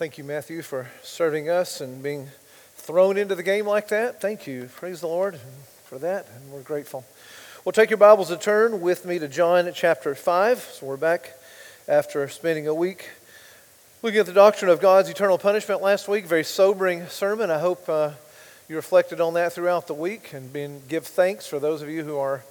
Thank you, Matthew, for serving us and being thrown into the game like that. Thank you. Praise the Lord for that, and we're grateful. Well, take your Bibles to turn with me to John chapter 5. So we're back after spending a week looking at the doctrine of God's eternal punishment last week. Very sobering sermon. I hope uh, you reflected on that throughout the week and been, give thanks for those of you who are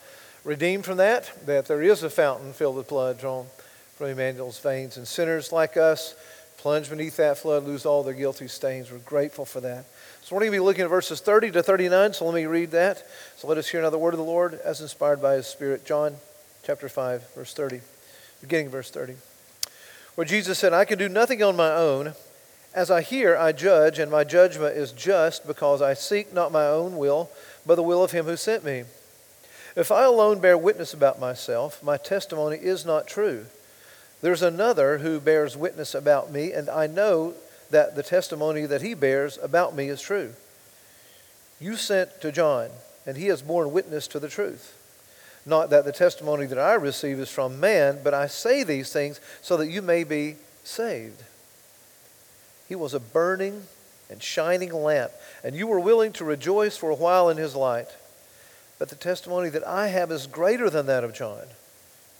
redeemed from that, that there is a fountain filled with blood drawn from Emmanuel's veins. And sinners like us, plunge beneath that flood, lose all their guilty stains. We're grateful for that. So we're going to be looking at verses 30 to 39, so let me read that. So let us hear another word of the Lord as inspired by his Spirit. John chapter 5, verse 30, beginning verse 30. Where Jesus said, I can do nothing on my own. As I hear, I judge, and my judgment is just because I seek not my own will, but the will of him who sent me. If I alone bear witness about myself, my testimony is not true. There's another who bears witness about me, and I know that the testimony that he bears about me is true. You sent to John, and he has borne witness to the truth. Not that the testimony that I receive is from man, but I say these things so that you may be saved. He was a burning and shining lamp, and you were willing to rejoice for a while in his light. But the testimony that I have is greater than that of John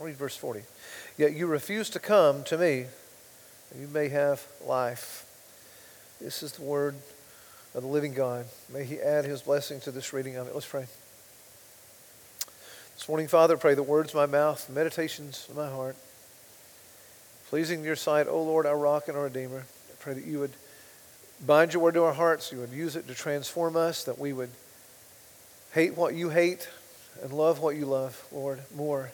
I'll read verse 40. Yet you refuse to come to me, you may have life. This is the word of the living God. May He add His blessing to this reading of it. Let's pray. This morning, Father, pray the words of my mouth, meditations of my heart, pleasing in your sight, O Lord, our rock and our redeemer. I pray that you would bind your word to our hearts, you would use it to transform us, that we would hate what you hate and love what you love, Lord, more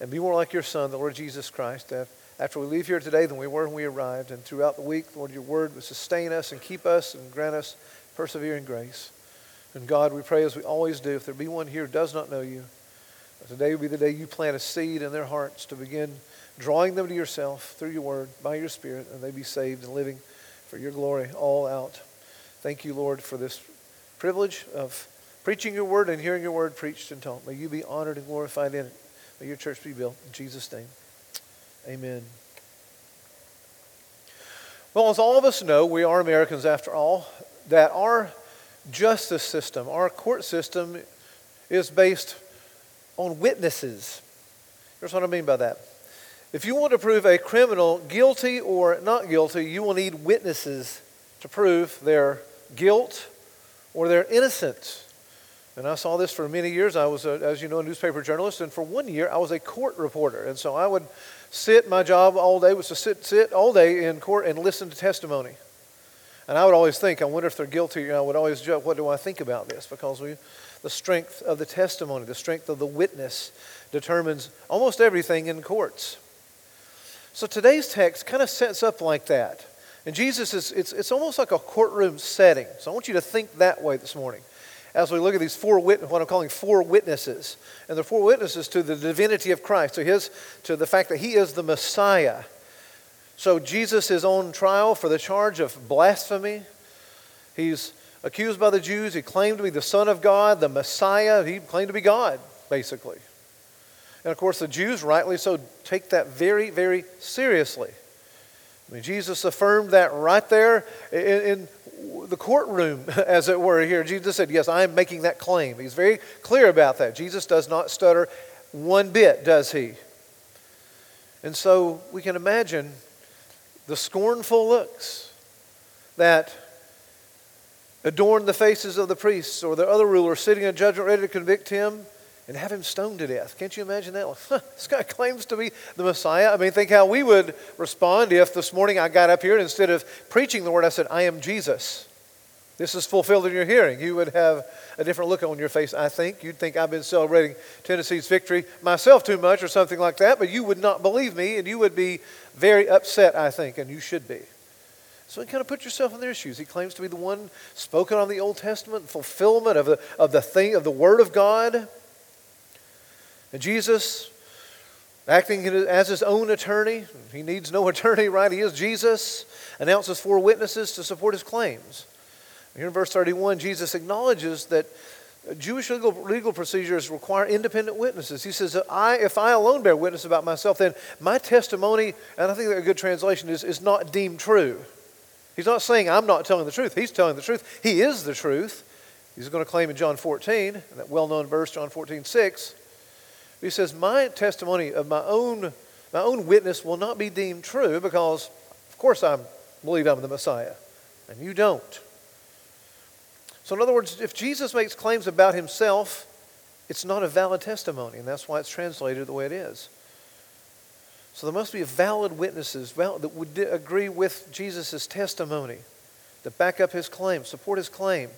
and be more like your Son, the Lord Jesus Christ, after we leave here today than we were when we arrived. And throughout the week, Lord, your word would sustain us and keep us and grant us persevering grace. And God, we pray as we always do, if there be one here who does not know you, today will be the day you plant a seed in their hearts to begin drawing them to yourself through your word, by your Spirit, and they be saved and living for your glory all out. Thank you, Lord, for this privilege of preaching your word and hearing your word preached and taught. May you be honored and glorified in it. May your church be built. In Jesus' name, amen. Well, as all of us know, we are Americans after all, that our justice system, our court system, is based on witnesses. Here's what I mean by that. If you want to prove a criminal guilty or not guilty, you will need witnesses to prove their guilt or their innocence. And I saw this for many years. I was, a, as you know, a newspaper journalist, and for one year I was a court reporter. And so I would sit, my job all day was to sit, sit all day in court and listen to testimony. And I would always think, I wonder if they're guilty. And I would always judge, what do I think about this? Because we, the strength of the testimony, the strength of the witness determines almost everything in courts. So today's text kind of sets up like that. And Jesus is, it's, it's almost like a courtroom setting. So I want you to think that way this morning as we look at these four wit- what I'm calling four witnesses. And the four witnesses to the divinity of Christ, to his to the fact that he is the Messiah. So Jesus is on trial for the charge of blasphemy. He's accused by the Jews. He claimed to be the Son of God, the Messiah. He claimed to be God, basically. And of course, the Jews, rightly so, take that very, very seriously. I mean, Jesus affirmed that right there in, in the courtroom, as it were, here. Jesus said, Yes, I am making that claim. He's very clear about that. Jesus does not stutter one bit, does he? And so we can imagine the scornful looks that adorn the faces of the priests or the other rulers sitting in judgment ready to convict him and have him stoned to death. Can't you imagine that? this guy claims to be the Messiah. I mean, think how we would respond if this morning I got up here and instead of preaching the word, I said, I am Jesus. This is fulfilled in your hearing. You would have a different look on your face, I think. You'd think I've been celebrating Tennessee's victory myself too much or something like that, but you would not believe me and you would be very upset, I think, and you should be. So you kind of put yourself in their shoes. He claims to be the one spoken on the Old Testament, fulfillment of the, of the thing, of the Word of God. And Jesus, acting as his own attorney, he needs no attorney, right? He is Jesus, announces four witnesses to support his claims. Here in verse 31, Jesus acknowledges that Jewish legal, legal procedures require independent witnesses. He says, I, if I alone bear witness about myself, then my testimony, and I think a good translation is, is not deemed true. He's not saying I'm not telling the truth. He's telling the truth. He is the truth. He's going to claim in John 14, that well known verse, John 14, 6. He says, My testimony of my own, my own witness will not be deemed true because, of course, I believe I'm the Messiah, and you don't. So, in other words, if Jesus makes claims about himself, it's not a valid testimony, and that's why it's translated the way it is. So there must be valid witnesses that would agree with Jesus' testimony, that back up his claim, support his claim.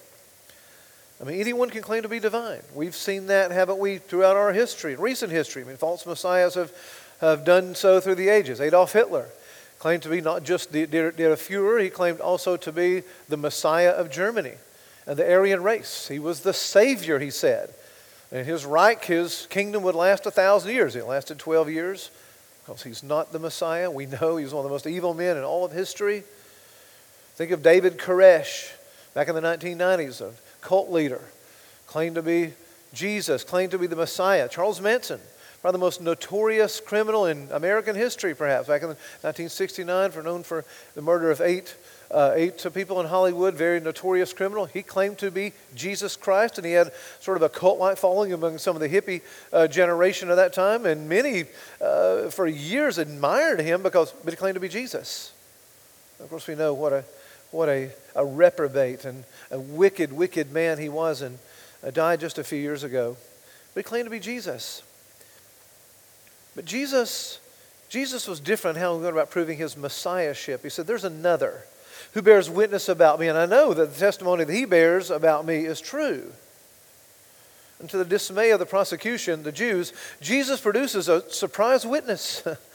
I mean, anyone can claim to be divine. We've seen that, haven't we, throughout our history, recent history. I mean, false messiahs have, have done so through the ages. Adolf Hitler claimed to be not just the, der, der Fuhrer, he claimed also to be the Messiah of Germany and the Aryan race. He was the Savior, he said. And his Reich, his kingdom would last a thousand years. It lasted 12 years because he's not the Messiah. We know he's one of the most evil men in all of history. Think of David Koresh back in the 1990s, a cult leader, claimed to be Jesus, claimed to be the Messiah. Charles Manson, probably the most notorious criminal in American history, perhaps, back in 1969, for known for the murder of eight uh, eight people in Hollywood, very notorious criminal. He claimed to be Jesus Christ, and he had sort of a cult like following among some of the hippie uh, generation of that time. And many, uh, for years, admired him because but he claimed to be Jesus. Of course, we know what a, what a, a reprobate and a wicked, wicked man he was, and uh, died just a few years ago. But he claimed to be Jesus. But Jesus. Jesus was different how he went about proving his messiahship. He said, There's another who bears witness about me, and I know that the testimony that he bears about me is true. And to the dismay of the prosecution, the Jews, Jesus produces a surprise witness.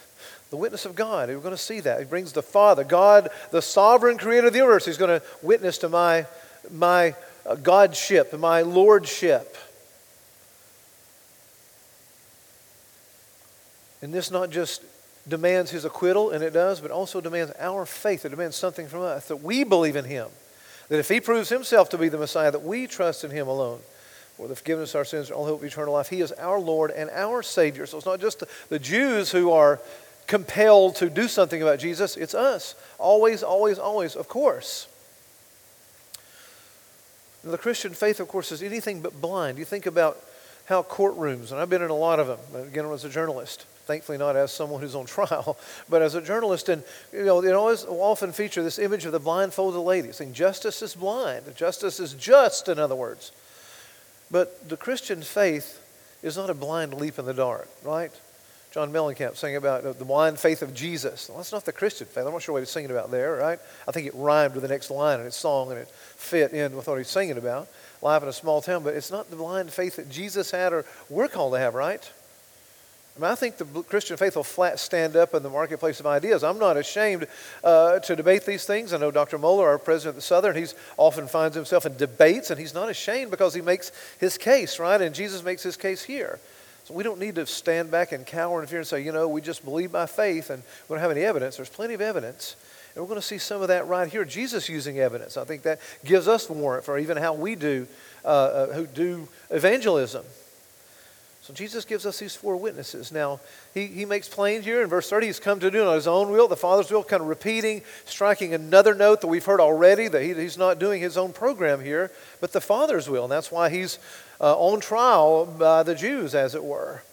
the witness of God. We're going to see that. He brings the Father, God, the sovereign creator of the universe. He's going to witness to my, my uh, Godship, my Lordship. And this not just demands his acquittal, and it does, but also demands our faith. It demands something from us that we believe in him. That if he proves himself to be the Messiah, that we trust in him alone for the forgiveness of our sins and all hope of eternal life. He is our Lord and our Savior. So it's not just the, the Jews who are compelled to do something about Jesus, it's us. Always, always, always, of course. The Christian faith, of course, is anything but blind. You think about how courtrooms, and I've been in a lot of them, again, as a journalist, thankfully not as someone who's on trial, but as a journalist. And, you know, it always often feature this image of the blindfolded lady saying, justice is blind. Justice is just, in other words. But the Christian faith is not a blind leap in the dark, right? John Mellencamp saying about the blind faith of Jesus. Well, that's not the Christian faith. I'm not sure what he's singing about there, right? I think it rhymed with the next line in his song and it fit in with what he's singing about. Life in a small town, but it's not the blind faith that Jesus had or we're called to have, right? I, mean, I think the Christian faith will flat stand up in the marketplace of ideas. I'm not ashamed uh, to debate these things. I know Dr. Mohler, our president of the Southern, he's often finds himself in debates, and he's not ashamed because he makes his case, right? And Jesus makes his case here. So we don't need to stand back and cower in fear and say, you know, we just believe by faith and we don't have any evidence. There's plenty of evidence. And we're going to see some of that right here. Jesus using evidence. I think that gives us warrant for even how we do, uh, uh, who do evangelism. So Jesus gives us these four witnesses. Now, he, he makes plain here in verse 30, he's come to do on his own will, the Father's will, kind of repeating, striking another note that we've heard already, that he, he's not doing his own program here, but the Father's will. And that's why he's uh, on trial by the Jews, as it were.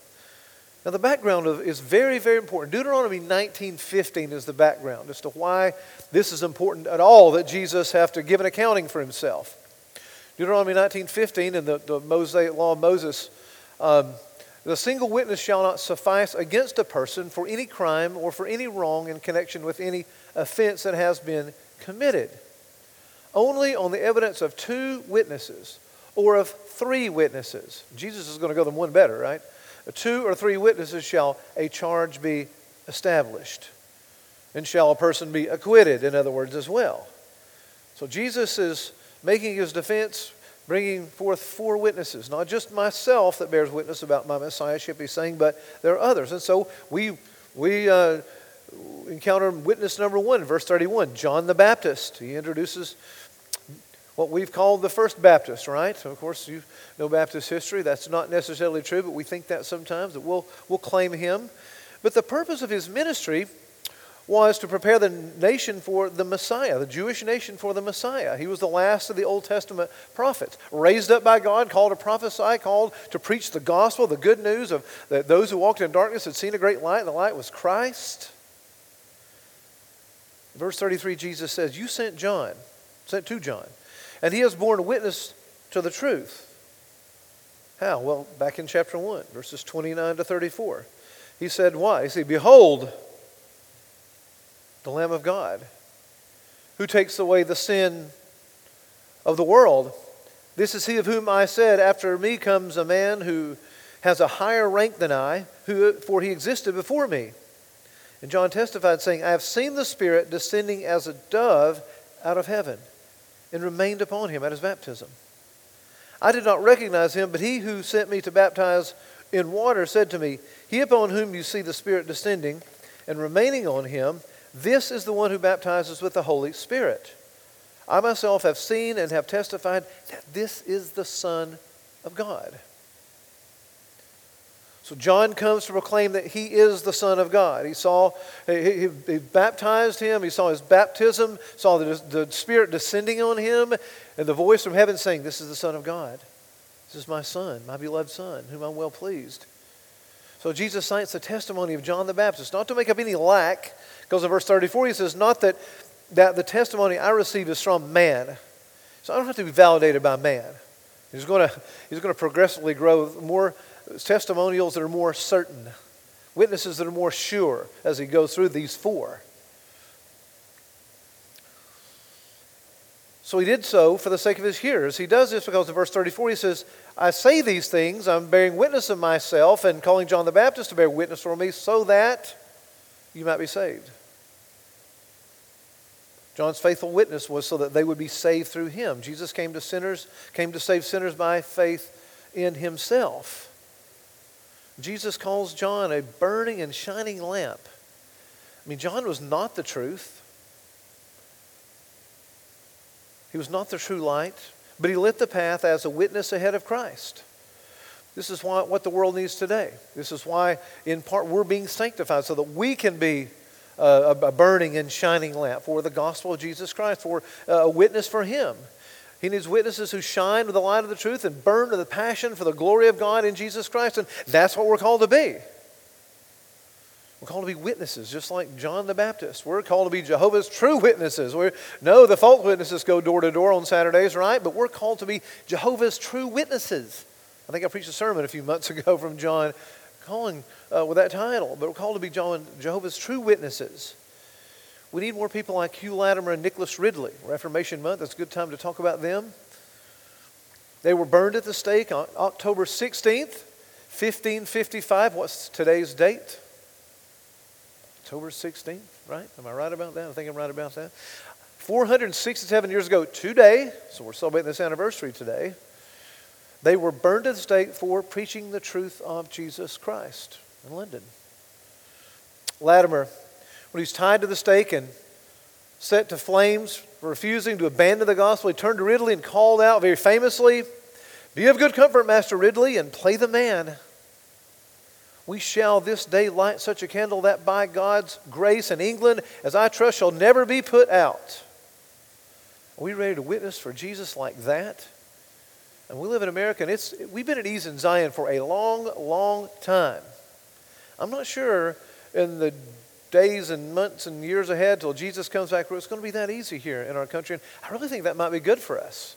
Now, the background of, is very, very important. Deuteronomy 19.15 is the background as to why this is important at all, that Jesus have to give an accounting for himself. Deuteronomy 19.15 in the, the Mosaic Law of Moses um, the single witness shall not suffice against a person for any crime or for any wrong in connection with any offense that has been committed. Only on the evidence of two witnesses or of three witnesses. Jesus is going to go them one better, right? Two or three witnesses shall a charge be established. And shall a person be acquitted, in other words, as well? So Jesus is making his defense, bringing forth four witnesses, not just myself that bears witness about my messiahship, he's saying, but there are others. And so we, we uh, encounter witness number one, verse 31, John the Baptist. He introduces what we've called the first Baptist, right? Of course, you know Baptist history. That's not necessarily true, but we think that sometimes that we'll, we'll claim him. But the purpose of his ministry was to prepare the nation for the Messiah, the Jewish nation for the Messiah. He was the last of the Old Testament prophets, raised up by God, called to prophesy, called to preach the gospel, the good news of that those who walked in darkness had seen a great light, and the light was Christ. Verse 33, Jesus says, You sent John, sent to John, and he has borne witness to the truth. How? Well, back in chapter 1, verses 29 to 34. He said, Why? He said, Behold, the Lamb of God, who takes away the sin of the world. This is he of whom I said, After me comes a man who has a higher rank than I, who, for he existed before me. And John testified, saying, I have seen the Spirit descending as a dove out of heaven and remained upon him at his baptism. I did not recognize him, but he who sent me to baptize in water said to me, He upon whom you see the Spirit descending and remaining on him, this is the one who baptizes with the Holy Spirit. I myself have seen and have testified that this is the Son of God. So John comes to proclaim that he is the Son of God. He saw, he, he, he baptized him, he saw his baptism, saw the, the Spirit descending on him, and the voice from heaven saying, This is the Son of God. This is my Son, my beloved Son, whom I'm well pleased. So Jesus cites the testimony of John the Baptist, not to make up any lack, because in verse 34 he says, Not that, that the testimony I receive is from man. So I don't have to be validated by man. He's going to, he's going to progressively grow more testimonials that are more certain, witnesses that are more sure as he goes through these four. So he did so for the sake of his hearers. He does this because in verse 34 he says, I say these things, I'm bearing witness of myself and calling John the Baptist to bear witness for me so that you might be saved. John's faithful witness was so that they would be saved through him. Jesus came to sinners, came to save sinners by faith in himself. Jesus calls John a burning and shining lamp. I mean, John was not the truth. He was not the true light, but he lit the path as a witness ahead of Christ. This is why, what the world needs today. This is why, in part, we're being sanctified so that we can be a, a burning and shining lamp for the gospel of Jesus Christ, for uh, a witness for Him. He needs witnesses who shine with the light of the truth and burn with the passion for the glory of God in Jesus Christ. And that's what we're called to be. We're called to be witnesses, just like John the Baptist. We're called to be Jehovah's true witnesses. We're, no, the false witnesses go door to door on Saturdays, right? But we're called to be Jehovah's true witnesses. I think I preached a sermon a few months ago from John calling uh, with that title, but we're called to be John, Jehovah's true witnesses. We need more people like Hugh Latimer and Nicholas Ridley. Reformation Month, it's a good time to talk about them. They were burned at the stake on October 16th, 1555. What's today's date? October 16th, right? Am I right about that? I think I'm right about that. 467 years ago today, so we're celebrating this anniversary today, they were burned at the stake for preaching the truth of Jesus Christ in London. Latimer, when he's tied to the stake and set to flames for refusing to abandon the gospel, he turned to Ridley and called out very famously, Be of good comfort, Master Ridley, and play the man. We shall this day light such a candle that by God's grace in England, as I trust, shall never be put out. Are we ready to witness for Jesus like that? And we live in America, and it's, we've been at ease in Zion for a long, long time. I'm not sure in the days and months and years ahead till Jesus comes back, it's going to be that easy here in our country. And I really think that might be good for us.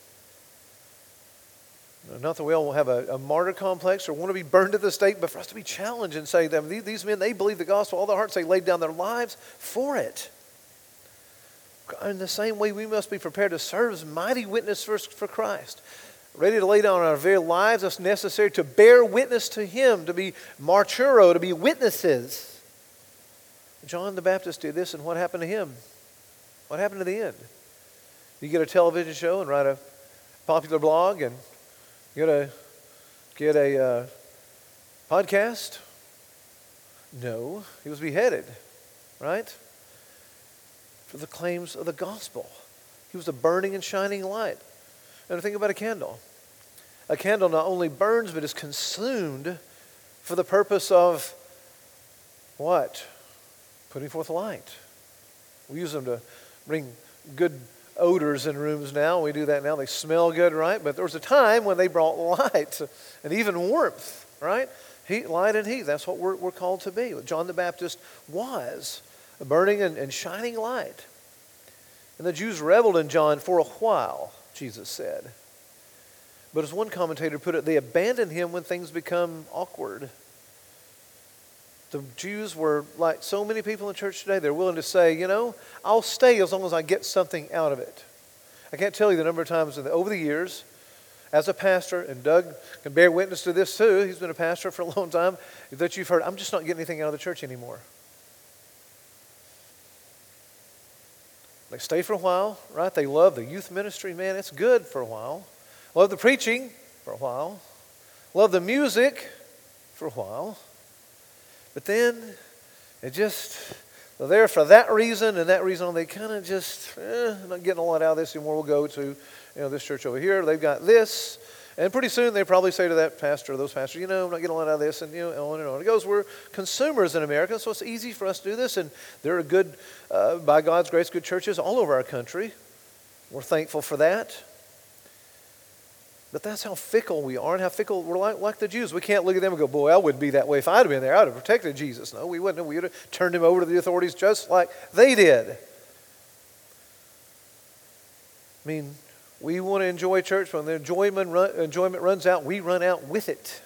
Not that we all have a, a, martyr complex or want to be burned at the stake, but for us to be challenged and say that these, these men, they believe the gospel, all their hearts, they laid down their lives for it. In the same way, we must be prepared to serve as mighty witness for, for Christ, ready to lay down our very lives as necessary to bear witness to Him, to be martyro, to be witnesses. John the Baptist did this, and what happened to him? What happened to the end? You get a television show and write a popular blog and get a get a uh, podcast? No, he was beheaded, right? For the claims of the gospel. He was a burning and shining light. And think about a candle. A candle not only burns, but is consumed for the purpose of what? Putting forth light. We use them to bring good odors in rooms now. We do that now. They smell good, right? But there was a time when they brought light and even warmth, right? Heat, light, and heat. That's what we're, we're called to be. John the Baptist was a burning and, and shining light. And the Jews reveled in John for a while, Jesus said. But as one commentator put it, they abandoned him when things become awkward. The Jews were like so many people in church today, they're willing to say, you know, I'll stay as long as I get something out of it. I can't tell you the number of times the, over the years, as a pastor, and Doug can bear witness to this too, he's been a pastor for a long time, that you've heard, I'm just not getting anything out of the church anymore. They stay for a while, right? They love the youth ministry, man, it's good for a while. Love the preaching for a while. Love the music for a while. But then it just, they're there for that reason and that reason. They kind of just, eh, not getting a lot out of this anymore. We'll go to, you know, this church over here. They've got this. And pretty soon they probably say to that pastor or those pastors, you know, I'm not getting a lot out of this, and you know, on and on. It goes, we're consumers in America, so it's easy for us to do this. And there are good, uh, by God's grace, good churches all over our country. We're thankful for that. But that's how fickle we are and how fickle we're like, like the Jews. We can't look at them and go, boy, I wouldn't be that way. If I'd have been there, I'd have protected Jesus. No, we wouldn't. We would have turned him over to the authorities just like they did. I mean, we want to enjoy church. When the enjoyment, run, enjoyment runs out, we run out with it.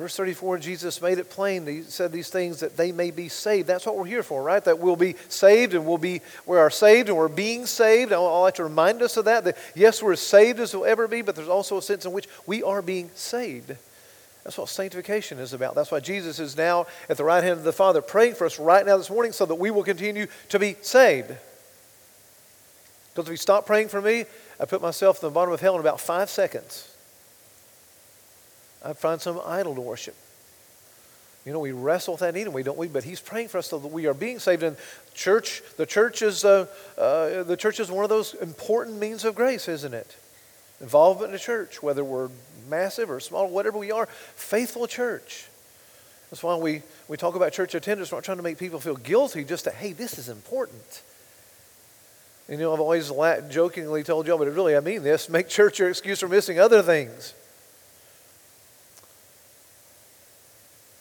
Verse 34, Jesus made it plain. He said these things that they may be saved. That's what we're here for, right? That we'll be saved and we'll be, we are saved and we're being saved. I like to remind us of that, that yes, we're as saved as we'll ever be, but there's also a sense in which we are being saved. That's what sanctification is about. That's why Jesus is now at the right hand of the Father praying for us right now this morning so that we will continue to be saved. Because if you stop praying for me, I put myself in the bottom of hell in about five seconds. I find some idol to worship. You know, we wrestle with that and don't we, but He's praying for us so that we are being saved. And church, the church is uh, uh, the church is one of those important means of grace, isn't it? Involvement in the church, whether we're massive or small, whatever we are, faithful church. That's why we, we talk about church attendance. We're not trying to make people feel guilty, just that, hey, this is important. And you know, I've always jokingly told y'all, but really I mean this make church your excuse for missing other things.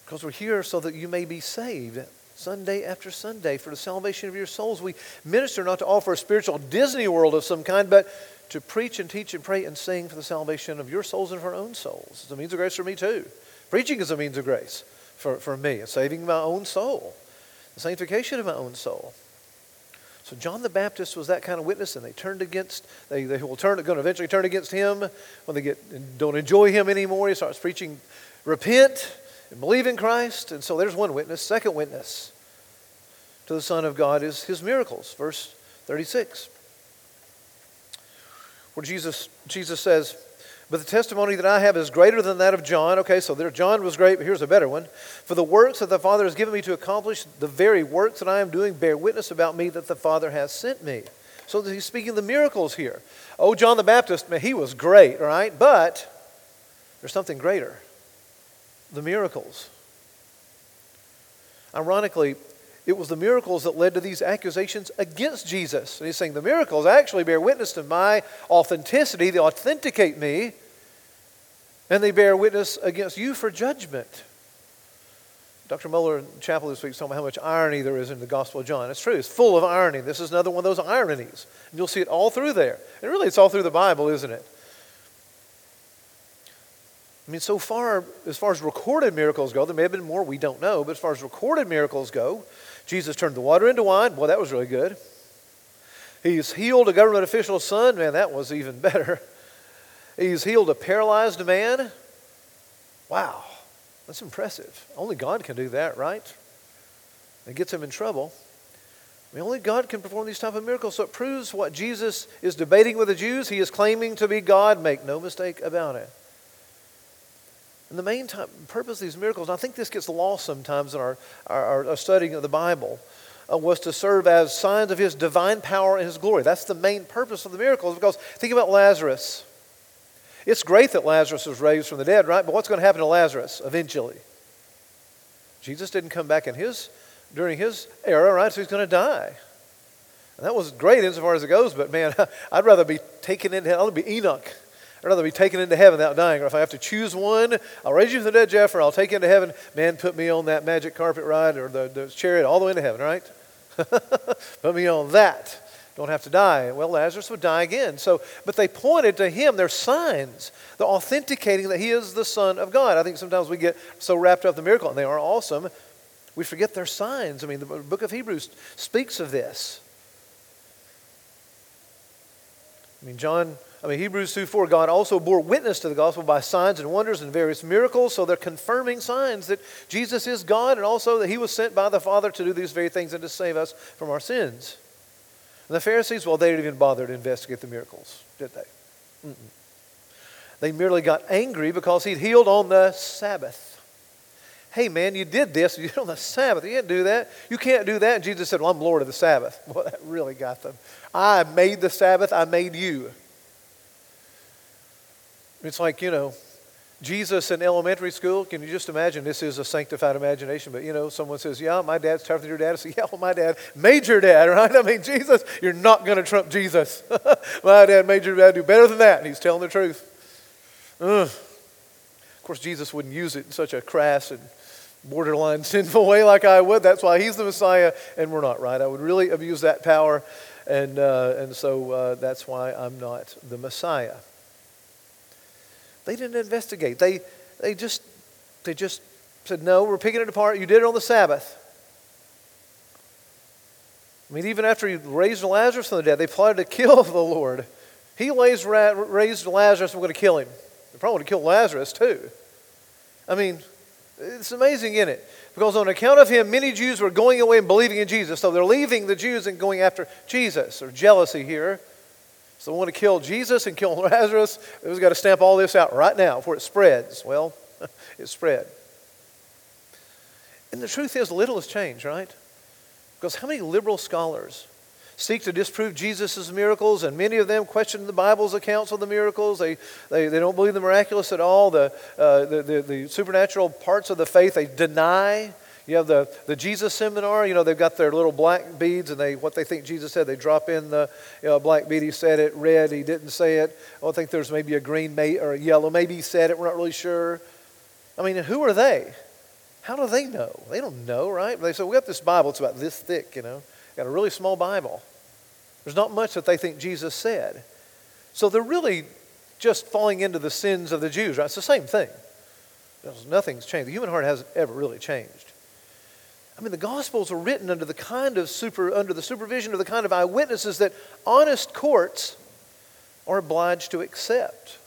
Because we're here so that you may be saved Sunday after Sunday for the salvation of your souls. We minister not to offer a spiritual Disney world of some kind, but to preach and teach and pray and sing for the salvation of your souls and for our own souls. It's a means of grace for me too. Preaching is a means of grace for, for me, saving my own soul, the sanctification of my own soul. So John the Baptist was that kind of witness, and they turned against. They, they will turn, going to eventually turn against him when they get don't enjoy him anymore. He starts preaching, repent, and believe in Christ. And so there's one witness. Second witness to the Son of God is his miracles. Verse 36, where Jesus, Jesus says, But the testimony that I have is greater than that of John. Okay, so there, John was great, but here's a better one. For the works that the Father has given me to accomplish, the very works that I am doing, bear witness about me that the Father has sent me. So he's speaking the miracles here. Oh, John the Baptist, man, he was great, right? But there's something greater the miracles. Ironically, it was the miracles that led to these accusations against Jesus. And he's saying the miracles actually bear witness to my authenticity, they authenticate me, and they bear witness against you for judgment. Dr. Mohler in chapel this week is talking about how much irony there is in the Gospel of John. It's true, it's full of irony. This is another one of those ironies. And you'll see it all through there. And really, it's all through the Bible, isn't it? I mean, so far, as far as recorded miracles go, there may have been more, we don't know, but as far as recorded miracles go, Jesus turned the water into wine. Boy, that was really good. He's healed a government official's son. Man, that was even better. He's healed a paralyzed man. Wow, that's impressive. Only God can do that, right? It gets him in trouble. I mean, only God can perform these type of miracles. So it proves what Jesus is debating with the Jews. He is claiming to be God. Make no mistake about it. And the main time, purpose of these miracles, I think this gets lost sometimes in our, our, our studying of the Bible, uh, was to serve as signs of his divine power and his glory. That's the main purpose of the miracles because think about Lazarus. It's great that Lazarus was raised from the dead, right? But what's going to happen to Lazarus eventually? Jesus didn't come back in his during his era, right? So he's going to die. And that was great insofar as it goes, but man, I'd rather be taken into hell. I'll be Enoch. I'd rather be taken into heaven without dying. Or if I have to choose one, I'll raise you from the dead, Jeff, or I'll take you into heaven. Man, put me on that magic carpet ride or the, the chariot all the way into heaven, right? put me on that. Don't have to die. Well, Lazarus would die again. So, but they pointed to him. They're signs. They're authenticating that he is the Son of God. I think sometimes we get so wrapped up in the miracle, and they are awesome. We forget their signs. I mean, the book of Hebrews speaks of this. I mean, John I mean, Hebrews 2 4, God also bore witness to the gospel by signs and wonders and various miracles. So they're confirming signs that Jesus is God and also that he was sent by the Father to do these very things and to save us from our sins. And the Pharisees, well, they didn't even bother to investigate the miracles, did they? Mm-mm. They merely got angry because he'd healed on the Sabbath. Hey, man, you did this. You did on the Sabbath. You can't do that. You can't do that. And Jesus said, Well, I'm Lord of the Sabbath. Well, that really got them. I made the Sabbath. I made you. It's like, you know, Jesus in elementary school. Can you just imagine? This is a sanctified imagination, but you know, someone says, Yeah, my dad's tougher than your dad. I say, Yeah, well, my dad made your dad, right? I mean, Jesus, you're not going to trump Jesus. my dad made your dad do better than that, and he's telling the truth. Ugh. Of course, Jesus wouldn't use it in such a crass and borderline sinful way like I would. That's why he's the Messiah, and we're not, right? I would really abuse that power, and, uh, and so uh, that's why I'm not the Messiah. They didn't investigate. They, they, just, they just said, no, we're picking it apart. You did it on the Sabbath. I mean, even after he raised Lazarus from the dead, they plotted to kill the Lord. He raised, Lazarus, we're going to kill him. They probably would have killed Lazarus too. I mean, it's amazing, isn't it? Because on account of him, many Jews were going away and believing in Jesus. So they're leaving the Jews and going after Jesus, or jealousy here. So they want to kill Jesus and kill Lazarus. We've got to stamp all this out right now before it spreads. Well, it spread. And the truth is, little has changed, right? Because how many liberal scholars seek to disprove Jesus' miracles, and many of them question the Bible's accounts of the miracles. They, they, they don't believe the miraculous at all. The, uh, the, the, the supernatural parts of the faith they deny. You have the, the Jesus seminar, you know, they've got their little black beads and they what they think Jesus said. They drop in the you know, black bead, he said it, red, he didn't say it. I think there's maybe a green may, or a yellow, maybe he said it, we're not really sure. I mean, who are they? How do they know? They don't know, right? They say, we got this Bible, it's about this thick, you know, got a really small Bible. There's not much that they think Jesus said. So they're really just falling into the sins of the Jews, right? It's the same thing. Nothing's changed. The human heart hasn't ever really changed. I mean, the Gospels are written under the kind of super, under the supervision of the kind of eyewitnesses that honest courts are obliged to accept.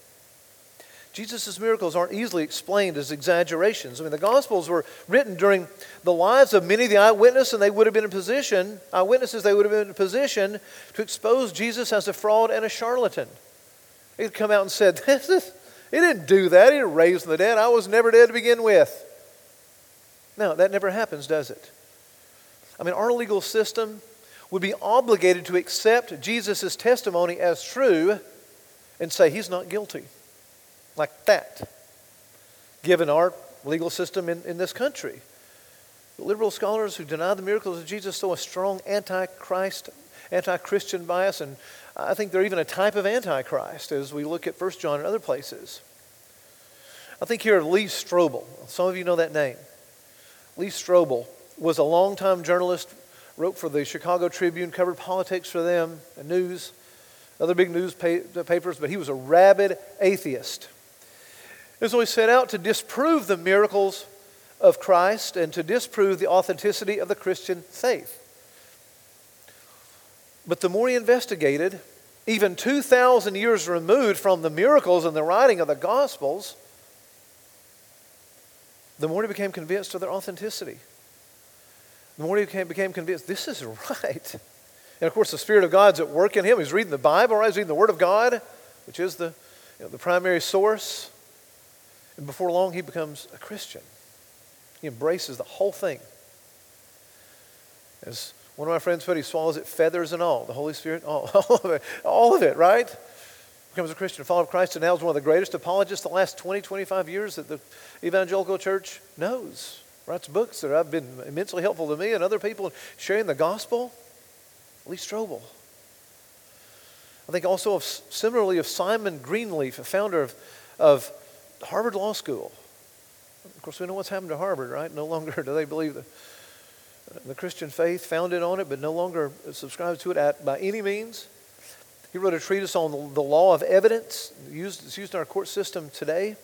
Jesus' miracles aren't easily explained as exaggerations. I mean, the Gospels were written during the lives of many of the eyewitnesses, and they would have been in position, eyewitnesses, they would have been in a position to expose Jesus as a fraud and a charlatan. He'd come out and said, He didn't do that. He didn't raise the dead. I was never dead to begin with. No, that never happens, does it? I mean, our legal system would be obligated to accept Jesus' testimony as true and say he's not guilty. Like that, given our legal system in, in this country. The liberal scholars who deny the miracles of Jesus show a strong anti-Christ, anti-Christian bias, and I think they're even a type of antichrist as we look at 1 John and other places. I think here of Lee Strobel. Some of you know that name. Lee Strobel was a longtime journalist, wrote for the Chicago Tribune, covered politics for them, and news, other big newspapers, but he was a rabid atheist. And so he set out to disprove the miracles of Christ and to disprove the authenticity of the Christian faith. But the more he investigated, even 2,000 years removed from the miracles and the writing of the Gospels, the more he became convinced of their authenticity. the more he became convinced, this is right. And of course, the Spirit of God's at work in him. He's reading the Bible, right? He's reading the Word of God, which is the, you know, the primary source. And before long, he becomes a Christian. He embraces the whole thing. As one of my friends put, he swallows it feathers and all. The Holy Spirit, all, all of it, all of it, right? Becomes a Christian, follower of Christ, and now is one of the greatest apologists the last 20, 25 years that the evangelical church knows. Writes books that have been immensely helpful to me and other people in sharing the gospel. Lee Strobel. I think also of, similarly of Simon Greenleaf, a founder of, of Harvard Law School. Of course, we know what's happened to Harvard, right? No longer do they believe the, the Christian faith, founded on it, but no longer subscribes to it at, by any means. He wrote a treatise on the, law of evidence, used, it's used in our court system today.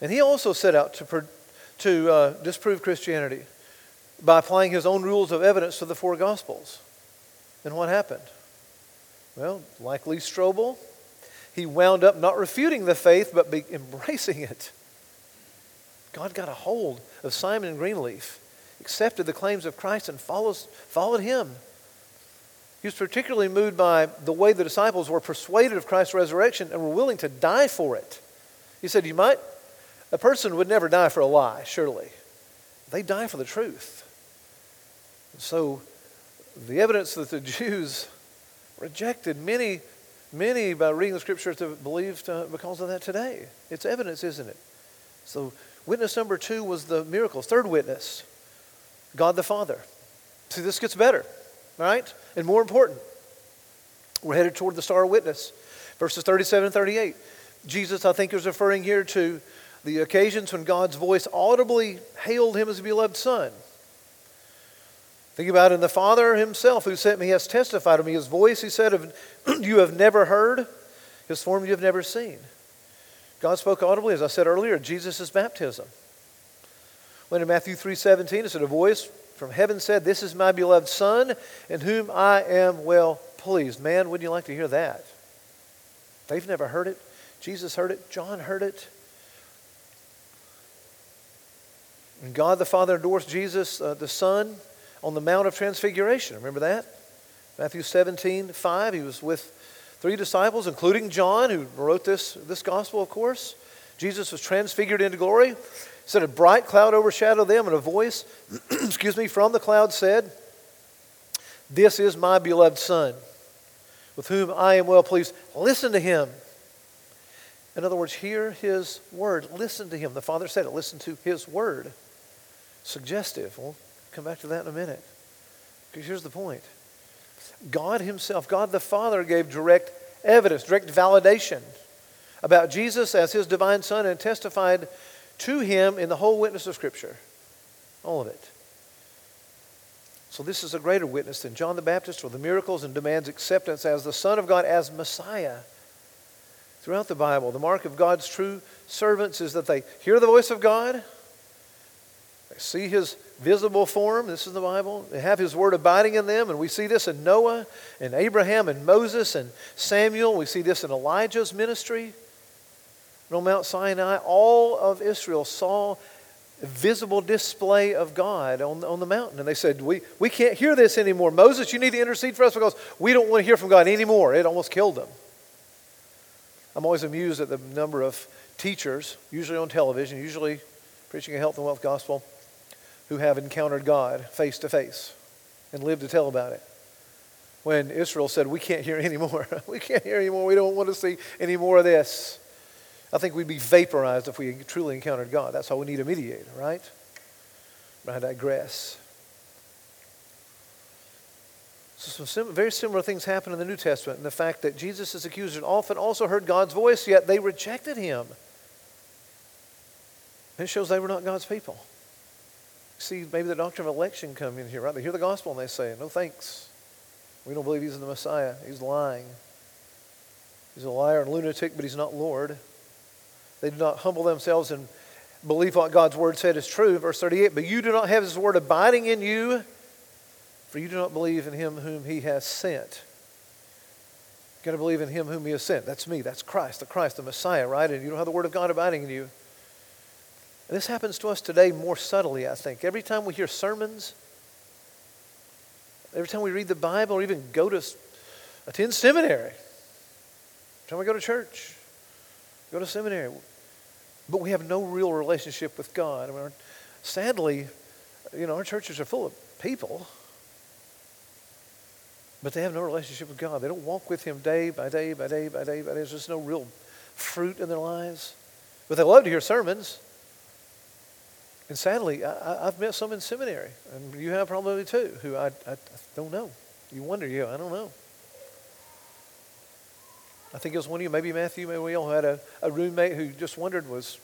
And he also set out to, to uh, disprove Christianity by applying his own rules of evidence to the four Gospels. And what happened? Well, like Lee Strobel, he wound up not refuting the faith, but embracing it. God got a hold of Simon Greenleaf, accepted the claims of Christ, and follows, followed him. He was particularly moved by the way the disciples were persuaded of Christ's resurrection and were willing to die for it. He said, You might, a person would never die for a lie, surely. They die for the truth. And so the evidence that the Jews rejected many, many by reading the scriptures have believed uh, because of that today. It's evidence, isn't it? So, witness number two was the miracles. Third witness, God the Father. See, this gets better, right? And more important, we're headed toward the star witness. Verses 37 and 38. Jesus, I think, is referring here to the occasions when God's voice audibly hailed him as a beloved son. Think about it, the Father himself who sent me has testified of me. His voice, he said, of, you have never heard, his form you have never seen. God spoke audibly, as I said earlier, Jesus' baptism. When in Matthew 3.17 it said, a voice from heaven said, This is my beloved Son, in whom I am well pleased. Man, wouldn't you like to hear that? They've never heard it. Jesus heard it. John heard it. And God the Father endorsed Jesus, uh, the Son, on the Mount of Transfiguration. Remember that? Matthew 17, 5. He was with three disciples, including John, who wrote this, this gospel, of course. Jesus was transfigured into glory. Said a bright cloud overshadowed them, and a voice, excuse me, from the cloud said, This is my beloved Son, with whom I am well pleased. Listen to him. In other words, hear his word. Listen to him. The Father said it. Listen to his word. Suggestive. Well, Come back to that in a minute. Because here's the point God Himself, God the Father, gave direct evidence, direct validation about Jesus as His divine Son and testified to Him in the whole witness of Scripture. All of it. So, this is a greater witness than John the Baptist or the miracles and demands acceptance as the Son of God, as Messiah. Throughout the Bible, the mark of God's true servants is that they hear the voice of God, they see His visible form. This is the Bible. They have His Word abiding in them, and we see this in Noah and Abraham and Moses and Samuel. We see this in Elijah's ministry. And on Mount Sinai, all of Israel saw a visible display of God on, on the mountain. And they said, we, we can't hear this anymore. Moses, you need to intercede for us because we don't want to hear from God anymore. It almost killed them. I'm always amused at the number of teachers, usually on television, usually preaching a health and wealth gospel, who have encountered God face to face and lived to tell about it. When Israel said, We can't hear anymore. we can't hear anymore. We don't want to see any more of this. I think we'd be vaporized if we truly encountered God. That's why we need a mediator, right? But I digress. So some very similar things happen in the New Testament. And the fact that Jesus' accusers often also heard God's voice, yet they rejected him. it shows they were not God's people see maybe the doctrine of election come in here, right? They hear the gospel and they say, no thanks. We don't believe he's the Messiah. He's lying. He's a liar and lunatic, but he's not Lord. They do not humble themselves and believe what God's word said is true. Verse 38, but you do not have his word abiding in you, for you do not believe in him whom he has sent. You've got to believe in him whom he has sent. That's me. That's Christ, the Christ, the Messiah, right? And you don't have the word of God abiding in you. And this happens to us today more subtly, I think. Every time we hear sermons, every time we read the Bible or even go to attend seminary, every time we go to church, go to seminary, but we have no real relationship with God. I mean, sadly, you know, our churches are full of people, but they have no relationship with God. They don't walk with Him day by day by day by day by day. There's just no real fruit in their lives. But they love to hear sermons. And sadly, I, have met some in seminary, and you have probably too, who I, I, I don't know. You wonder, yeah, I don't know. I think it was one of you, maybe Matthew, maybe we all had a, a roommate who just wondered was,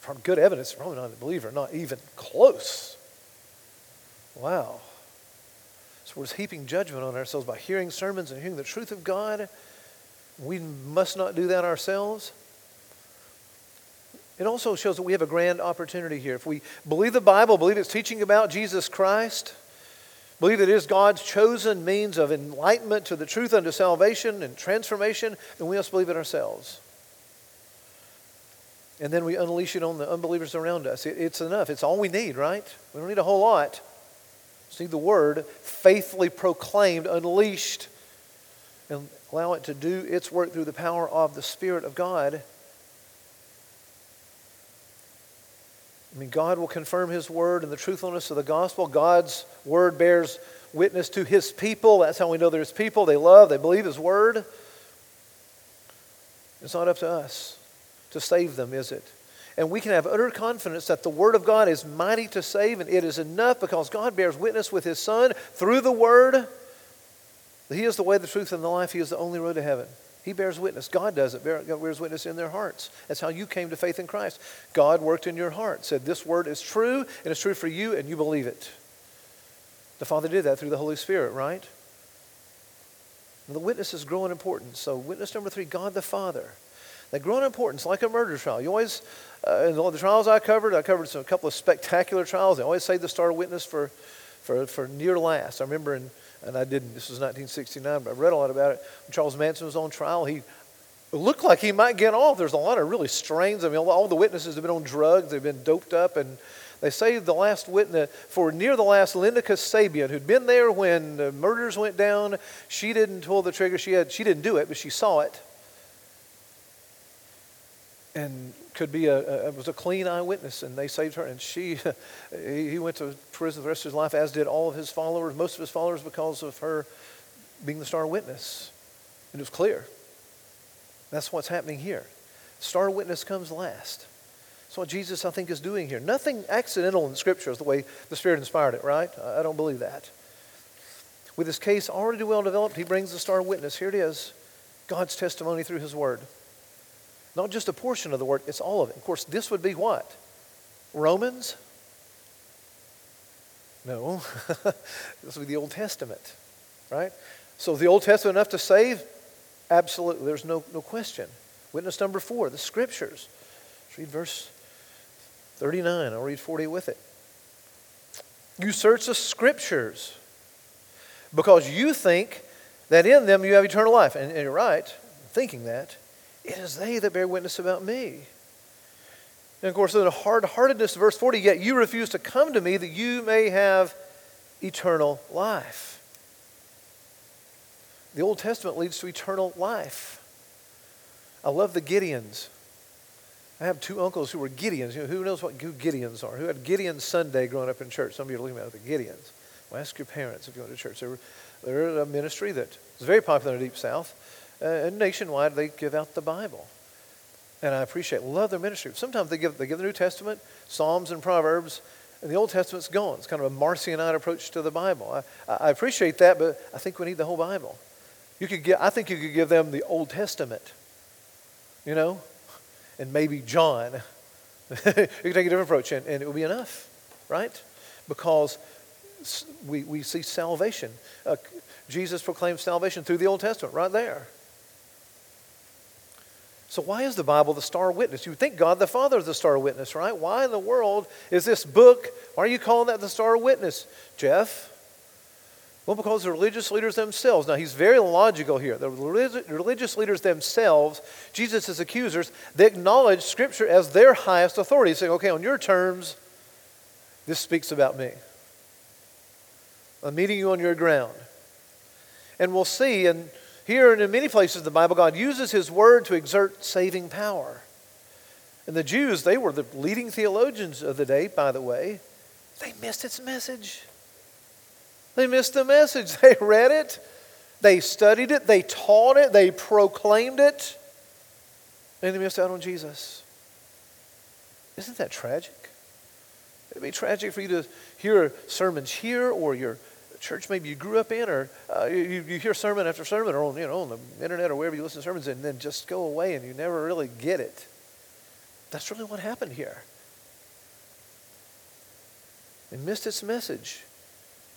from good evidence, probably not a believer, not even close. Wow. So we're heaping judgment on ourselves by hearing sermons and hearing the truth of God. We must not do that ourselves. It also shows that we have a grand opportunity here. If we believe the Bible, believe it's teaching about Jesus Christ, believe it is God's chosen means of enlightenment to the truth unto salvation and transformation, then we must believe it ourselves. And then we unleash it on the unbelievers around us. It, it's enough. It's all we need, right? We don't need a whole lot. See the word faithfully proclaimed, unleashed, and allow it to do its work through the power of the Spirit of God. I mean, God will confirm His word and the truthfulness of the gospel. God's word bears witness to His people. That's how we know there's people. They love, they believe His word. It's not up to us to save them, is it? And we can have utter confidence that the Word of God is mighty to save, and it is enough because God bears witness with His Son through the Word that He is the way, the truth, and the life. He is the only road to heaven. He bears witness. God does it. God bears witness in their hearts. That's how you came to faith in Christ. God worked in your heart, said, This word is true, and it's true for you, and you believe it. The Father did that through the Holy Spirit, right? And the witnesses grow in importance. So, witness number three God the Father. They grow in importance, like a murder trial. You always, uh, in all the trials I covered, I covered some, a couple of spectacular trials. They always say the star witness for, for, for near last. I remember in and I didn't, this was 1969, but I read a lot about it. When Charles Manson was on trial, he looked like he might get off. There's a lot of really strains. I mean, all the witnesses have been on drugs, they've been doped up, and they say the last witness, for near the last, Linda Kasabian, who'd been there when the murders went down, she didn't pull the trigger. She, had, she didn't do it, but she saw it. And could be a, a, was a clean eyewitness, and they saved her. And she, he went to prison the rest of his life, as did all of his followers, most of his followers, because of her being the star witness. And it was clear. That's what's happening here. Star witness comes last. That's what Jesus, I think, is doing here. Nothing accidental in Scripture is the way the Spirit inspired it, right? I don't believe that. With his case already well developed, he brings the star witness. Here it is God's testimony through his word. Not just a portion of the word, it's all of it. Of course, this would be what? Romans? No. this would be the Old Testament, right? So the Old Testament enough to save? Absolutely. There's no, no question. Witness number four, the Scriptures. Let's read verse 39. I'll read 40 with it. You search the Scriptures because you think that in them you have eternal life. And, and you're right, thinking that. It is they that bear witness about me. And of course, in the hard heartedness, verse 40, yet you refuse to come to me that you may have eternal life. The Old Testament leads to eternal life. I love the Gideons. I have two uncles who were Gideons. You know, who knows what who Gideons are? Who had Gideon Sunday growing up in church? Some of you are looking at the Gideons. Well, ask your parents if you go to church. They're, they're a ministry that was very popular in the Deep South. Uh, and nationwide, they give out the Bible. And I appreciate, love their ministry. Sometimes they give, they give the New Testament, Psalms and Proverbs, and the Old Testament's gone. It's kind of a Marcionite approach to the Bible. I, I appreciate that, but I think we need the whole Bible. You could get, I think you could give them the Old Testament, you know, and maybe John. you could take a different approach, and, and it would be enough, right? Because we, we see salvation. Uh, Jesus proclaims salvation through the Old Testament, right there. So, why is the Bible the star witness? You would think God the Father is the star witness, right? Why in the world is this book, why are you calling that the star witness, Jeff? Well, because the religious leaders themselves, now he's very logical here. The religious leaders themselves, Jesus' accusers, they acknowledge Scripture as their highest authority, saying, okay, on your terms, this speaks about me. I'm meeting you on your ground. And we'll see, and here and in many places the Bible, God uses His Word to exert saving power. And the Jews, they were the leading theologians of the day, by the way. They missed its message. They missed the message. They read it, they studied it, they taught it, they proclaimed it, and they missed out on Jesus. Isn't that tragic? It'd be tragic for you to hear sermons here or your church maybe you grew up in, or uh, you, you hear sermon after sermon, or on, you know, on the internet or wherever you listen to sermons, and then just go away and you never really get it. That's really what happened here. They missed its message.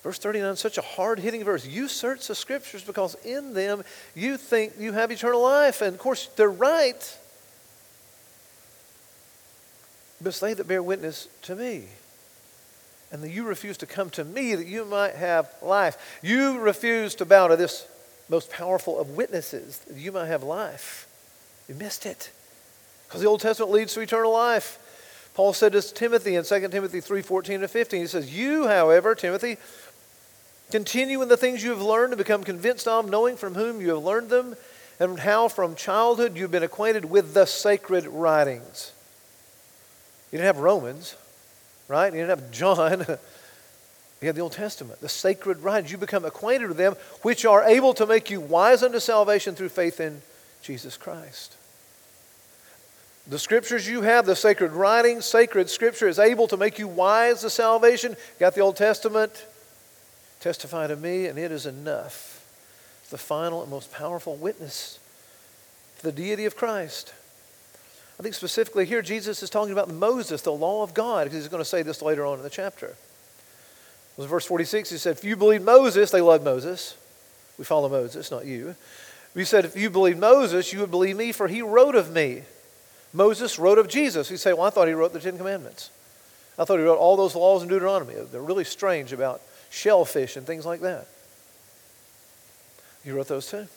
Verse 39 such a hard hitting verse. You search the scriptures because in them you think you have eternal life. And of course, they're right. But they that bear witness to me. And that you refuse to come to me that you might have life. You refuse to bow to this most powerful of witnesses that you might have life. You missed it. Because the Old Testament leads to eternal life. Paul said to Timothy in 2 Timothy 3 14 and 15, he says, You, however, Timothy, continue in the things you have learned and become convinced of, knowing from whom you have learned them, and how from childhood you've been acquainted with the sacred writings. You didn't have Romans, right? You didn't have John. You had the Old Testament, the sacred writings. You become acquainted with them, which are able to make you wise unto salvation through faith in Jesus Christ. The scriptures you have, the sacred writings, sacred scripture is able to make you wise to salvation. Got the Old Testament? Testify to me, and it is enough. It's the final and most powerful witness to the deity of Christ. I think specifically here, Jesus is talking about Moses, the law of God, because he's going to say this later on in the chapter. Was verse 46. He said, If you believe Moses, they love Moses. We follow Moses, not you. He said, If you believe Moses, you would believe me, for he wrote of me. Moses wrote of Jesus. You say, well, I thought he wrote the Ten Commandments. I thought he wrote all those laws in Deuteronomy. They're really strange about shellfish and things like that. He wrote those too.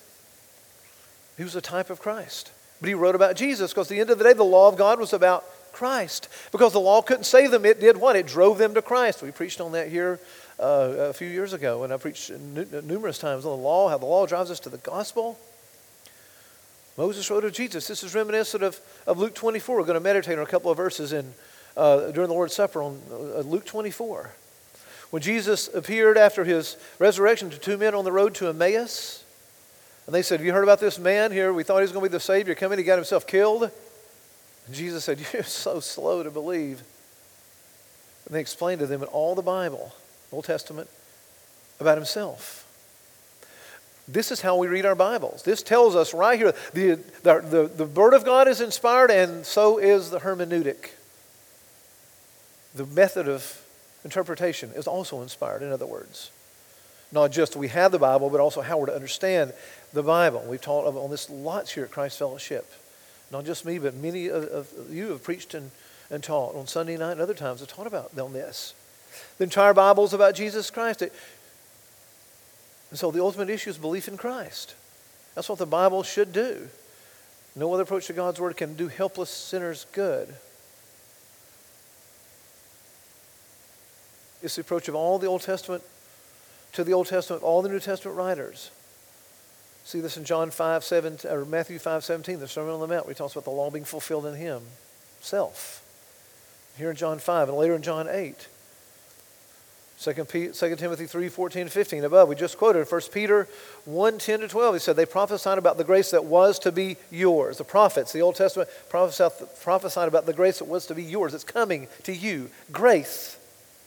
He was a type of Christ. But he wrote about Jesus because at the end of the day, the law of God was about Christ. Because the law couldn't save them, it did what? It drove them to Christ. We preached on that here uh, a few years ago, and I preached numerous times on the law, how the law drives us to the gospel. Moses wrote of Jesus. This is reminiscent of, of Luke 24. We're going to meditate on a couple of verses in, uh, during the Lord's Supper on uh, Luke 24. When Jesus appeared after his resurrection to two men on the road to Emmaus, and they said, Have you heard about this man here? We thought he was going to be the Savior. Come in, he got himself killed. And Jesus said, You're so slow to believe. And they explained to them in all the Bible, Old Testament, about himself. This is how we read our Bibles. This tells us right here the, the, the, the Word of God is inspired, and so is the hermeneutic. The method of interpretation is also inspired, in other words. Not just we have the Bible, but also how we're to understand the Bible. We've taught on this lots here at Christ Fellowship. Not just me, but many of you have preached and, and taught on Sunday night and other times have taught about on this. The entire Bible is about Jesus Christ. It, and so the ultimate issue is belief in Christ. That's what the Bible should do. No other approach to God's Word can do helpless sinners good. It's the approach of all the Old Testament to the Old Testament, all the New Testament writers. See this in John 5, 7, or Matthew 5, 17, the Sermon on the Mount, where he talks about the law being fulfilled in him, self. Here in John 5, and later in John 8. 2, Timothy 3, 14 15 above. We just quoted 1 Peter 1, 10 to 12. He said, They prophesied about the grace that was to be yours. The prophets, the Old Testament prophesied about the grace that was to be yours. It's coming to you. Grace,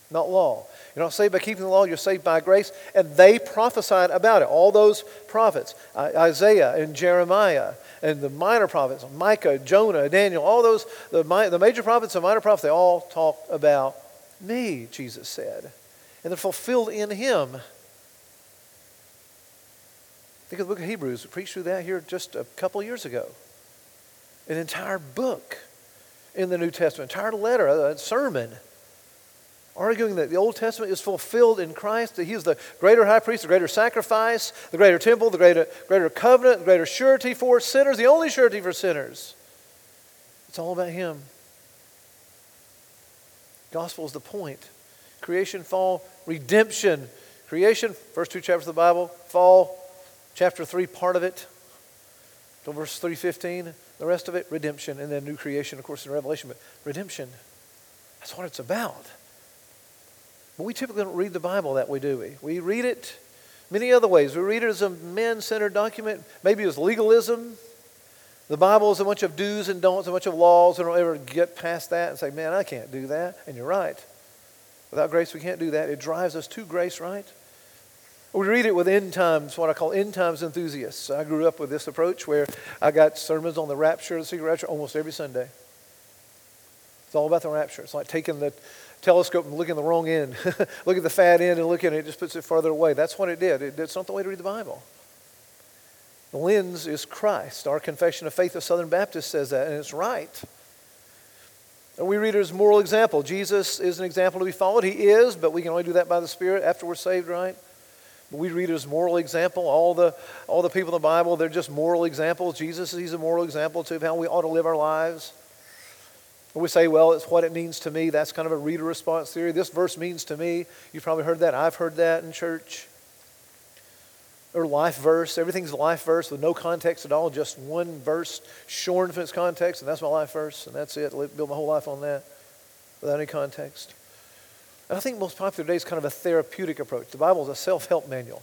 not law. You're not saved by keeping the law, you're saved by grace. And they prophesied about it. All those prophets, Isaiah and Jeremiah, and the minor prophets, Micah, Jonah, Daniel, all those, the, the major prophets and minor prophets, they all talk about me, Jesus said and they're fulfilled in Him. Think of the book of Hebrews. We preached through that here just a couple years ago. An entire book in the New Testament, entire letter, a sermon, arguing that the Old Testament is fulfilled in Christ, that He is the greater high priest, the greater sacrifice, the greater temple, the greater, greater covenant, the greater surety for sinners, the only surety for sinners. It's all about Him. Gospel is the point. Creation, fall, redemption, Creation, first two chapters of the Bible. Fall, chapter 3, part of it. Till verse 315. The rest of it, redemption. And then new creation, of course, in Revelation. But redemption, that's what it's about. But we typically don't read the Bible that way, do we? We read it many other ways. We read it as a man centered document, maybe as legalism. The Bible is a bunch of do's and don'ts, a bunch of laws, and don't ever get past that and say, man, I can't do that. And you're right. Without grace, we can't do that. It drives us to grace, right? We read it with end times, what I call end times enthusiasts. I grew up with this approach where I got sermons on the rapture, the secret rapture, almost every Sunday. It's all about the rapture. It's like taking the telescope and looking the wrong end. look at the fat end and looking at it, it just puts it farther away. That's what it did. It, it's not the way to read the Bible. The lens is Christ. Our confession of faith of Southern Baptist says that, and it's right. And we read it as moral example. Jesus is an example to be followed. He is, but we can only do that by the Spirit after we're saved, right? But we read it as moral example. All the, all the people in the Bible, they're just moral examples. Jesus, he's a moral example to how we ought to live our lives. We say, well, it's what it means to me. That's kind of a reader response theory. This verse means to me. You've probably heard that. I've heard that in church. Or life verse. Everything's life verse with no context at all. Just one verse shorn from its context, and that's my life verse, and that's it. I build my whole life on that without any context. And I think most popular today is kind of a therapeutic approach. The Bible is a self-help manual.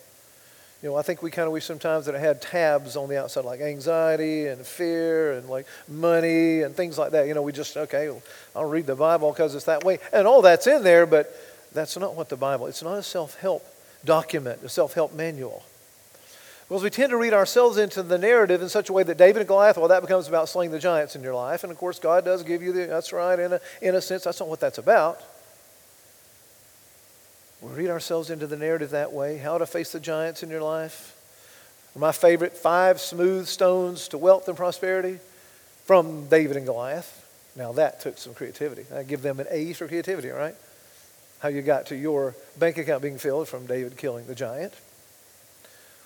You know, I think we kind of wish sometimes that it had tabs on the outside, like anxiety and fear and like money and things like that. You know, we just, okay, I'll read the Bible because it's that way. And all that's in there, but that's not what the Bible, it's not a self-help document, a self-help manual. Because we tend to read ourselves into the narrative in such a way that David and Goliath, well, that becomes about slaying the giants in your life. And of course, God does give you the, that's right, in a, in a sense, that's not what that's about. We read ourselves into the narrative that way. How to face the giants in your life. My favorite five smooth stones to wealth and prosperity from David and Goliath. Now that took some creativity. I give them an A for creativity, right? How you got to your bank account being filled from David killing the giant.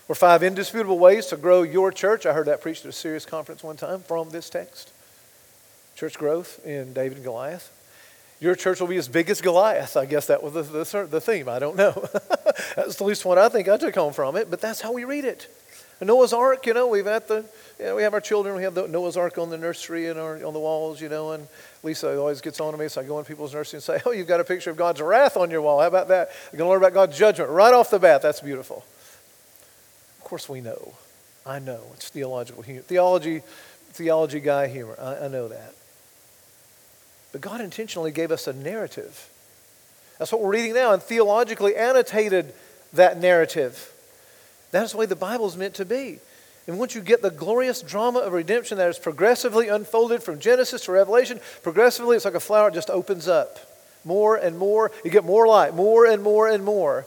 Or five indisputable ways to grow your church. I heard that preached at a serious conference one time from this text. Church growth in David and Goliath. Your church will be as big as Goliath. I guess that was the, the, the theme. I don't know. that's the least one I think I took home from it, but that's how we read it. Noah's Ark, you know, we've got the, you know, we have our children, we have the Noah's Ark on the nursery and our, on the walls, you know, and Lisa always gets on to me, so I go in people's nursery and say, oh, you've got a picture of God's wrath on your wall. How about that? You're going to learn about God's judgment right off the bat. That's beautiful. Of course we know. I know. It's theological humor. Theology, theology guy humor. I, I know that. But God intentionally gave us a narrative. That's what we're reading now, and theologically annotated that narrative. That's the way the Bible is meant to be. And once you get the glorious drama of redemption that is progressively unfolded from Genesis to Revelation, progressively it's like a flower, just opens up more and more. You get more light, more and more and more.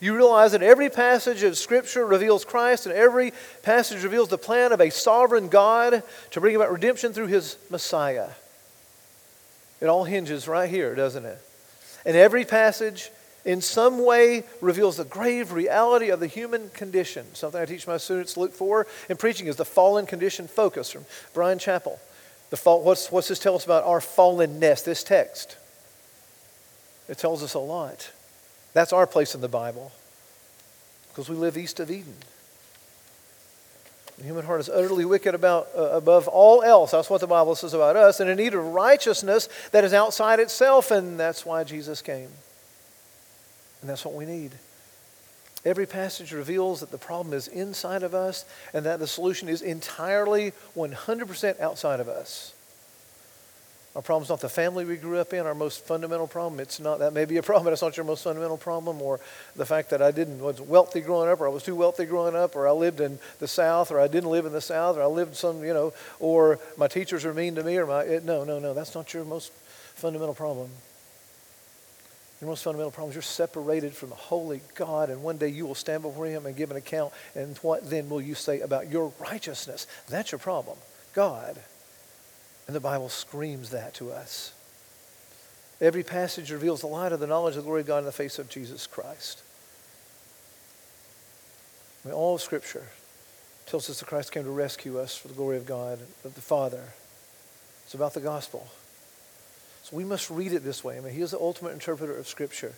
You realize that every passage of Scripture reveals Christ, and every passage reveals the plan of a sovereign God to bring about redemption through his Messiah. It all hinges right here, doesn't it? And every passage in some way reveals the grave reality of the human condition. Something I teach my students to look for in preaching is the fallen condition focus from Bryan Chapell. The fall, what's, what's this tell us about our fallenness, this text? It tells us a lot. That's our place in the Bible because we live east of Eden. The human heart is utterly wicked about, uh, above all else. That's what the Bible says about us, and in need of righteousness that is outside itself, and that's why Jesus came. And that's what we need. Every passage reveals that the problem is inside of us and that the solution is entirely 100% outside of us. Our problem is not the family we grew up in, our most fundamental problem. It's not, that may be a problem, but it's not your most fundamental problem, or the fact that I didn't, was wealthy growing up, or I was too wealthy growing up, or I lived in the South, or I didn't live in the South, or I lived some, you know, or my teachers are mean to me, or my, it, no, no, no, that's not your most fundamental problem. Your most fundamental problem is you're separated from the holy God, and one day you will stand before Him and give an account, and what then will you say about your righteousness? That's your problem. God. And the Bible screams that to us. Every passage reveals the light of the knowledge of the glory of God in the face of Jesus Christ. I mean, all of Scripture tells us that Christ came to rescue us for the glory of God, of the Father. It's about the gospel. So we must read it this way. I mean, he is the ultimate interpreter of Scripture.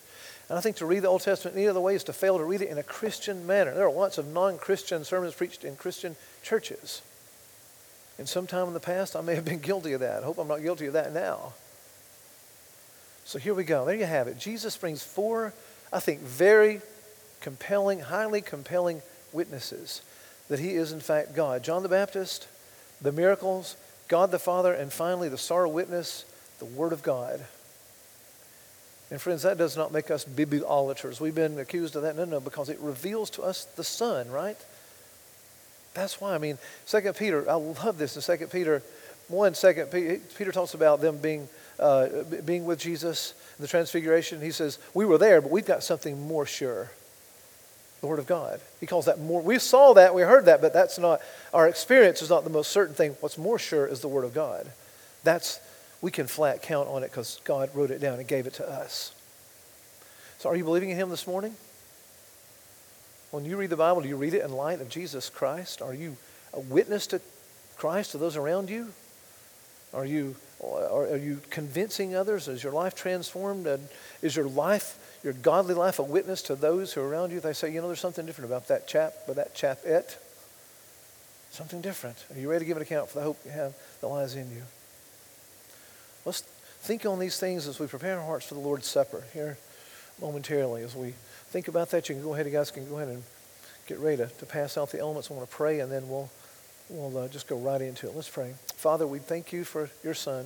And I think to read the Old Testament any other way is to fail to read it in a Christian manner. There are lots of non Christian sermons preached in Christian churches. And sometime in the past, I may have been guilty of that. I hope I'm not guilty of that now. So here we go. There you have it. Jesus brings four, I think, very compelling, highly compelling witnesses that he is, in fact, God. John the Baptist, the miracles, God the Father, and finally the sorrow witness, the Word of God. And friends, that does not make us bibliolaters. We've been accused of that. No, no, because it reveals to us the Son, right? That's why. I mean, Second Peter, I love this in Second Peter 1, Second Peter, Peter talks about them being, uh, being with Jesus in the transfiguration. He says, we were there, but we've got something more sure. The Word of God. He calls that more. We saw that, we heard that, but that's not, our experience is not the most certain thing. What's more sure is the Word of God. That's we can flat count on it because God wrote it down and gave it to us. So, are you believing in Him this morning? When you read the Bible, do you read it in light of Jesus Christ? Are you a witness to Christ to those around you? Are you, are you convincing others? Is your life transformed? And is your life, your godly life, a witness to those who are around you? They say, you know, there's something different about that chap or that chap it. Something different. Are you ready to give an account for the hope you have that lies in you? Let's think on these things as we prepare our hearts for the Lord's Supper here momentarily. As we think about that, you can go ahead, you guys can go ahead and get ready to, to pass out the elements. I want to pray, and then we'll, we'll uh, just go right into it. Let's pray. Father, we thank you for your Son.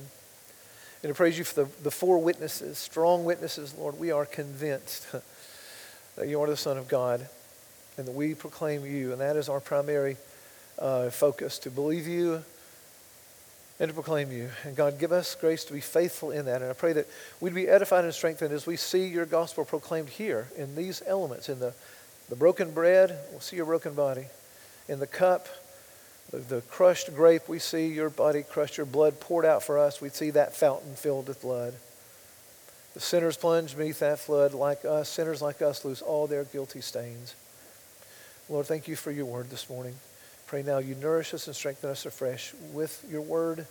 And I praise you for the, the four witnesses, strong witnesses, Lord. We are convinced that you are the Son of God and that we proclaim you. And that is our primary uh, focus to believe you and to proclaim you. And God, give us grace to be faithful in that. And I pray that we'd be edified and strengthened as we see your gospel proclaimed here in these elements in the, the broken bread, we'll see your broken body. In the cup, the, the crushed grape, we see your body crushed, your blood poured out for us. We see that fountain filled with blood. The sinners plunged beneath that flood, like us, sinners like us lose all their guilty stains. Lord, thank you for your word this morning. Pray now you nourish us and strengthen us afresh with your word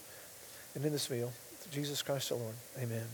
and in this meal. Jesus Christ our Lord. Amen.